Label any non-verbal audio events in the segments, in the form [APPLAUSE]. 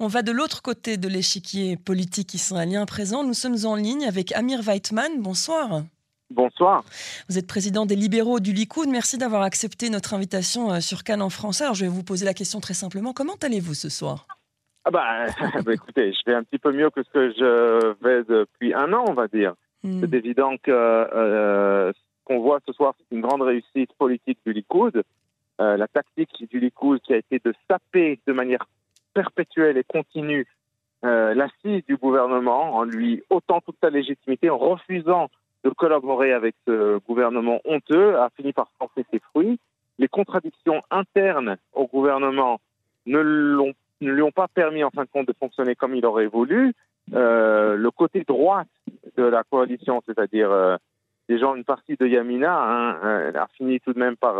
On va de l'autre côté de l'échiquier politique israélien présent. Nous sommes en ligne avec Amir Weitman. Bonsoir. Bonsoir. Vous êtes président des libéraux du Likoud. Merci d'avoir accepté notre invitation euh, sur Cannes en français. Alors, je vais vous poser la question très simplement. Comment allez-vous ce soir? Ah bah, [LAUGHS] bah, écoutez, je vais un petit peu mieux que ce que je vais depuis un an, on va dire. Hmm. C'est évident que euh, ce qu'on voit ce soir, c'est une grande réussite politique du Likoud. Euh, la tactique du Likoud qui a été de saper de manière perpétuelle et continue euh, l'assise du gouvernement en lui ôtant toute sa légitimité, en refusant de collaborer avec ce gouvernement honteux, a fini par porter ses fruits. Les contradictions internes au gouvernement ne, ne lui ont pas permis, en fin de compte, de fonctionner comme il aurait voulu. Euh, le côté droit de la coalition, c'est-à-dire euh, des gens, une partie de Yamina, hein, euh, a fini tout de même par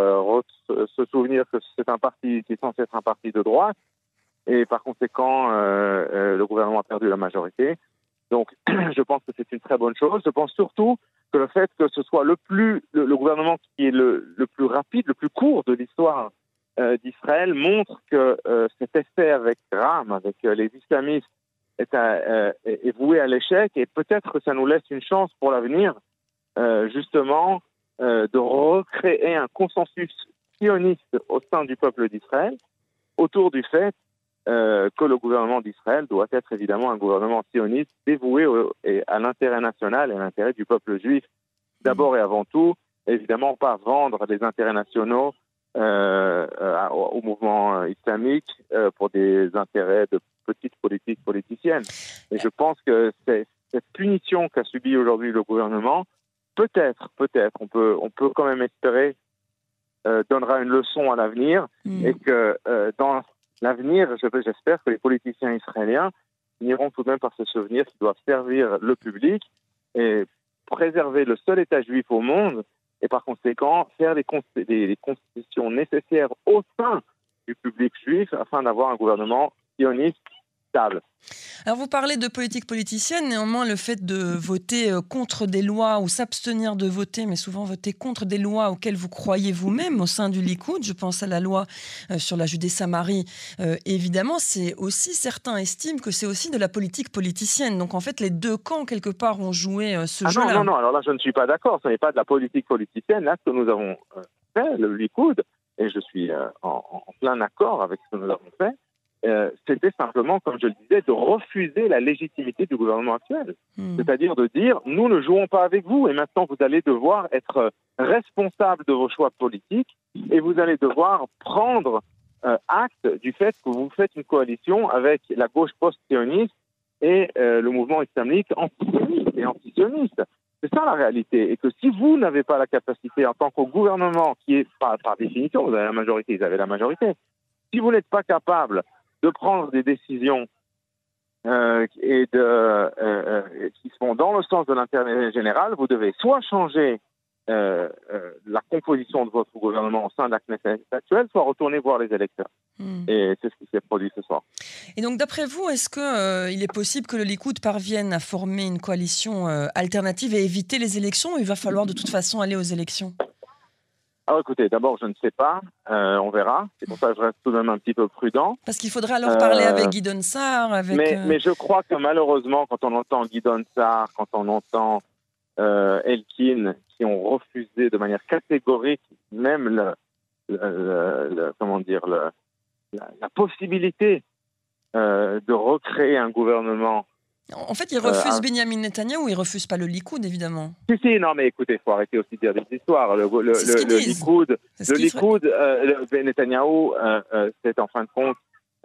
se souvenir que c'est un parti qui est censé être un parti de droite, et par conséquent, euh, le gouvernement a perdu la majorité. Donc, [CLEARS THROAT] je pense que c'est une très bonne chose. Je pense surtout que le fait que ce soit le plus le, gouvernement qui est le, le, plus rapide, le plus court de l'histoire d'Israël montre que cet essai avec Ram, avec les islamistes, est, est, voué à l'échec et peut-être que ça nous laisse une chance pour l'avenir euh, justement euh, de recréer un consensus sioniste au sein du peuple d'Israël autour du fait euh, que le gouvernement d'Israël doit être évidemment un gouvernement sioniste dévoué à l'intérêt national et à l'intérêt du peuple juif. D'abord et avant tout, évidemment, pas vendre les intérêts nationaux au mouvement islamique pour des intérêts de petites politiques politiciennes. Et je pense que cette punition qu'a subie aujourd'hui le gouvernement peut-être, peut-être, on peut, on peut quand même espérer, euh, donnera une leçon à l'avenir mm. et que euh, dans l'avenir, j'espère que les politiciens israéliens finiront tout de même par se souvenir qu'ils doivent servir le public et préserver le seul État juif au monde et par conséquent faire les, constitutions nécessaires au sein du public juif afin d'avoir un gouvernement sioniste alors vous parlez de politique politicienne, néanmoins le fait de voter euh, contre des lois ou s'abstenir de voter, mais souvent voter contre des lois auxquelles vous croyez vous-même au sein du Likoud, je pense à la loi euh, sur la Judée-Samarie, euh, évidemment, c'est aussi, certains estiment que c'est aussi de la politique politicienne. Donc en fait, les deux camps, quelque part, ont joué ce ah jeu-là. Non, non, non, alors là, je ne suis pas d'accord, ce n'est pas de la politique politicienne. Là, ce que nous avons fait, le Likoud, et je suis en, en plein accord avec ce que nous avons fait, euh, c'était simplement, comme je le disais, de refuser la légitimité du gouvernement actuel. Hmm. C'est-à-dire de dire, nous ne jouons pas avec vous et maintenant vous allez devoir être responsable de vos choix politiques et vous allez devoir prendre euh, acte du fait que vous faites une coalition avec la gauche post-sioniste et euh, le mouvement islamique anti-sioniste et anti-sioniste. C'est ça la réalité. Et que si vous n'avez pas la capacité en tant que gouvernement, qui est par, par définition, vous avez la majorité, vous avez la majorité, si vous n'êtes pas capable de prendre des décisions euh, et de, euh, euh, qui sont dans le sens de l'intérêt général, vous devez soit changer la composition de votre gouvernement au sein de la Knesset actuelle, soit retourner voir les électeurs. Hmm. Et c'est ce qui s'est produit ce soir. Et donc, d'après vous, est-ce qu'il est possible que le Likoud parvienne à former une coalition alternative et éviter les élections ou il va falloir de toute façon aller aux élections? Alors écoutez, d'abord, je ne sais pas, euh, on verra. C'est pour ça que je reste tout de même un petit peu prudent. Parce qu'il faudrait alors parler avec euh, Guy Donsard, avec... Mais, euh, mais, je crois que malheureusement, quand on entend Guy Donsard, quand on entend Elkin, qui ont refusé de manière catégorique même le, comment dire, la, possibilité de recréer un gouvernement en fait, il refuse euh, Benjamin Netanyahu, il refuse pas le Likoud, évidemment. Si, si, non, mais écoutez, il faut arrêter aussi de dire des histoires. Le, le, le, Likoud, le Likoud euh, Netanyahu, euh, euh, c'est en fin de compte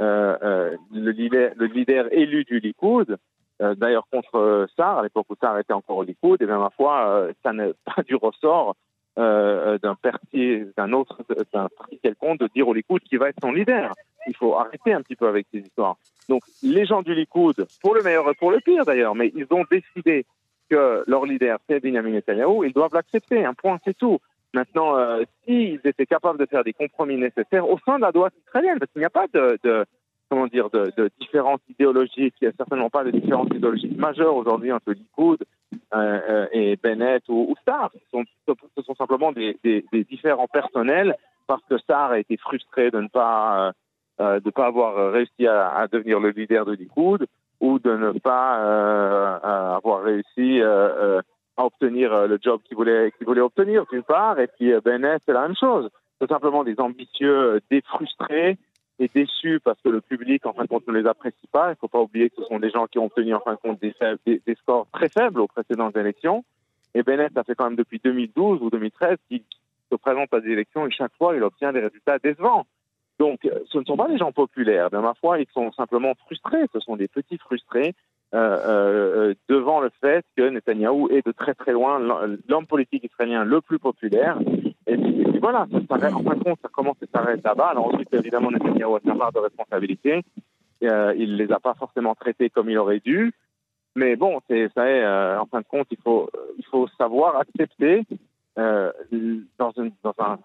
euh, le, leader, le leader élu du Likoud. D'ailleurs, contre Sarr, à l'époque où Sarr était encore au Likoud, et bien, ma foi, ça n'est [LAUGHS] pas du ressort d'un parti, d'un autre, d'un parti quelconque de dire au Likoud qui va être son leader. Il faut arrêter un petit peu avec ces histoires. Donc les gens du Likoud, pour le meilleur et pour le pire d'ailleurs, mais ils ont décidé que leur leader, c'est Benjamin Netanyahu, ils doivent l'accepter. Un point, c'est tout. Maintenant, euh, s'ils étaient capables de faire des compromis nécessaires au sein de la droite israélienne, parce qu'il n'y a pas de, de comment dire, de, de différences idéologiques, il n'y a certainement pas de différences idéologiques majeures aujourd'hui entre Likoud euh, euh, et Bennett ou, ou Starr. Ce sont, simplement des, des, des, différents personnels parce que Starr a été frustré de ne pas de ne pas avoir réussi à, devenir le leader de Likoud ou de ne pas avoir réussi à obtenir le job qu'il voulait, qu'il voulait obtenir, d'une part. Et puis Bennett, c'est la même chose. Tout simplement des ambitieux défrustrés et déçus parce que le public, en fin de compte, ne les apprécie pas. Il ne faut pas oublier que ce sont des gens qui ont obtenu, en fin de compte, des, des, scores très faibles aux précédentes élections. Et Bennett, ça fait quand même depuis 2012 ou 2013 qu'il se présente à des élections et chaque fois, il obtient des résultats décevants. Donc, euh, ce ne sont pas des gens populaires. De ma foi, ils sont simplement frustrés. Ce sont des petits frustrés euh, euh, devant le fait que Netanyahou est de très très loin l'homme politique israélien le plus populaire. Et puis, voilà, ça s'arrête. En fin de compte, ça commence et s'arrête là-bas. Alors ensuite, évidemment, Netanyahou a sa part de responsabilité. Euh, il les a pas forcément traités comme il aurait dû. Mais bon, c'est ça est. en fin de compte, il faut il faut savoir accepter dans, une, dans un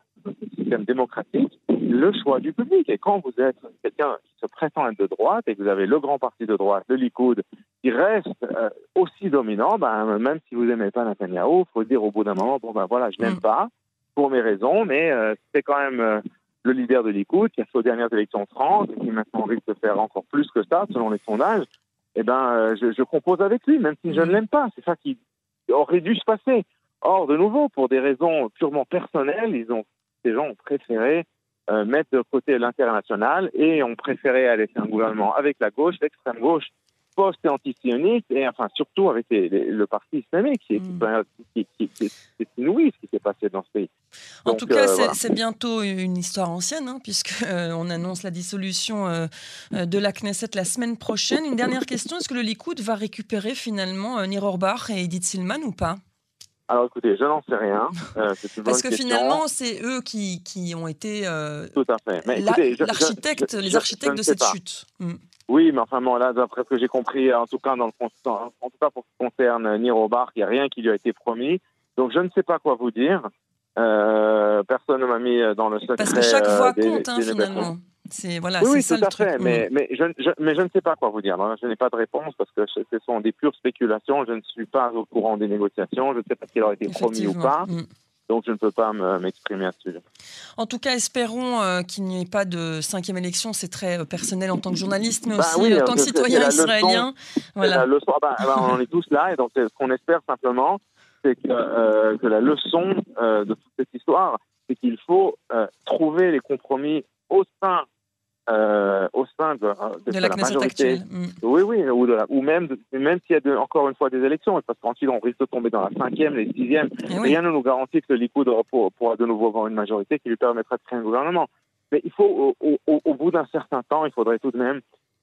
système démocratique le choix du public. Et quand vous êtes quelqu'un qui se prétend être de droite et que vous avez le grand parti de droite, le Likoud, qui reste euh, aussi dominant, ben, même si vous n'aimez pas Netanyahu, il faut dire au bout d'un moment, bon ben voilà, je n'aime mm. pas, pour mes raisons, mais euh, c'est quand même euh, le leader de Likoud qui a fait aux dernières élections de France et qui maintenant risque de faire encore plus que ça, selon les sondages. Eh ben, je, je compose avec lui, même si je ne mm. l'aime pas. C'est ça qui aurait dû se passer. Or, de nouveau, pour des raisons purement personnelles, ils ont, ces gens ont préféré euh, mettre de côté l'international et ont préféré aller faire un gouvernement avec la gauche, l'extrême gauche, post et enfin surtout avec le parti islamique, qui est, mm. c'est inouï ce qui s'est passé dans ce pays. En tout cas, euh, c'est bientôt une histoire ancienne, hein, puisque euh, on annonce la dissolution de la Knesset la semaine prochaine. Une dernière question est-ce que le Likoud va récupérer finalement Nir Orbach et Edith Silman ou pas? Alors écoutez, je n'en sais rien. Euh, Parce que finalement, c'est eux qui, qui, ont été euh, Tout à fait. l'architecte, les architectes de cette chute. Hmm. Oui, mais enfin, bon, là, d'après ce que j'ai compris, en tout cas, dans le, en tout cas pour ce qui concerne Niro Bar, il n'y a rien qui lui a été promis. Donc, je ne sais pas quoi vous dire. Euh, personne ne m'a mis dans le secret. Parce que chaque voix compte, hein, finalement. C'est voilà, oui, ça tout à fait. Mais, mais, je, mais je ne sais pas quoi vous dire. Je n'ai pas de réponse parce que ce sont des pures spéculations. Je ne suis pas au courant des négociations. Je ne sais pas qu'il aurait été promis ou pas. Mm. Donc je ne peux pas m'exprimer à ce sujet. En tout cas, espérons euh, qu'il n'y ait pas de cinquième élection. C'est très euh, personnel en tant que journaliste, mais bah aussi en tant que citoyen israélien. voilà. Ah bah, bah, on est tous là, et donc ce qu'on espère simplement, c'est que, euh, que, la leçon de toute cette histoire, c'est qu'il faut trouver les compromis au sein euh, au sein de, la, majorité. Mm. Oui, oui, ou, de ou même, même s'il y a encore une fois des élections, parce qu'ensuite on risque de tomber dans la cinquième, les sixième. Eh Rien ne nous garantit que le Likoud pourra de nouveau avoir une majorité qui lui permettra de créer un gouvernement. Mais il faut, au, bout d'un certain temps, il faudrait tout de même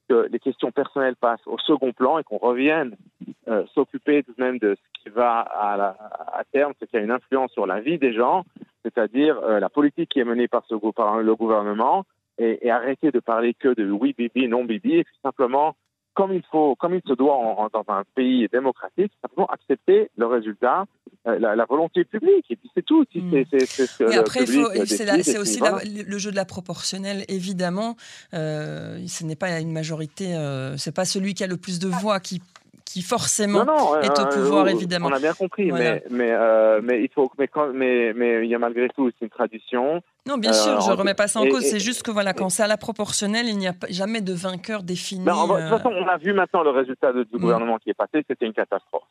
que les questions personnelles passent au second plan et qu'on revienne euh, s'occuper tout de même de ce qui va à, à terme, ce qui a une influence sur la vie des gens, c'est-à-dire euh, la politique qui est menée par, ce, par le gouvernement, et, arrêter de parler que de oui Bibi, non Bibi, et puis simplement, comme il faut, comme il se doit dans un pays démocratique, simplement accepter le résultat, euh, la, volonté publique, et puis c'est tout. Si hmm. c'est, après, c'est, aussi le jeu de la proportionnelle, évidemment. Euh, ce n'est pas une majorité, euh, c'est pas celui qui a le plus de voix qui qui forcément est au pouvoir, évidemment. On a bien compris, mais, mais, euh, mais, il faut, mais, quand, mais, mais il y a malgré tout une tradition. Non, bien sûr, je ne euh, remets pas ça en cause. C'est juste que voilà, quand c'est à la proportionnelle, il n'y a jamais de vainqueur défini. Ben, de toute euh, façon, on a vu maintenant le résultat du mm. gouvernement qui est passé, c'était une catastrophe.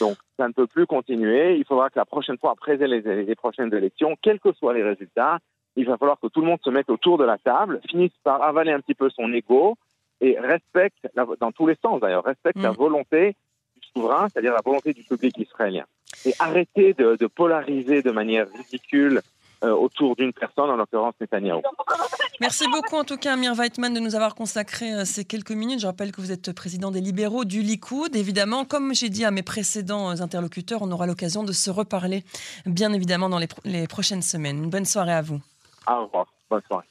Donc, ça ne peut plus continuer. Il faudra que la prochaine fois, après les, les prochaines élections, quels que soient les résultats, il va falloir que tout le monde se mette autour de la table, finisse par avaler un petit peu son ego, et respecte, dans tous les sens d'ailleurs, respecte la mm. volonté du souverain, c'est-à-dire la volonté du public israélien. Et arrêter de, polariser de manière ridicule euh, autour d'une personne, en l'occurrence Netanyahu. Merci beaucoup en tout cas Amir Weitman de nous avoir consacré euh, ces quelques minutes. Je rappelle que vous êtes président des libéraux du Likoud. Évidemment, comme j'ai dit à mes précédents euh, interlocuteurs, on aura l'occasion de se reparler bien évidemment dans les, les prochaines semaines. Une bonne soirée à vous. Au revoir. Bonne soirée.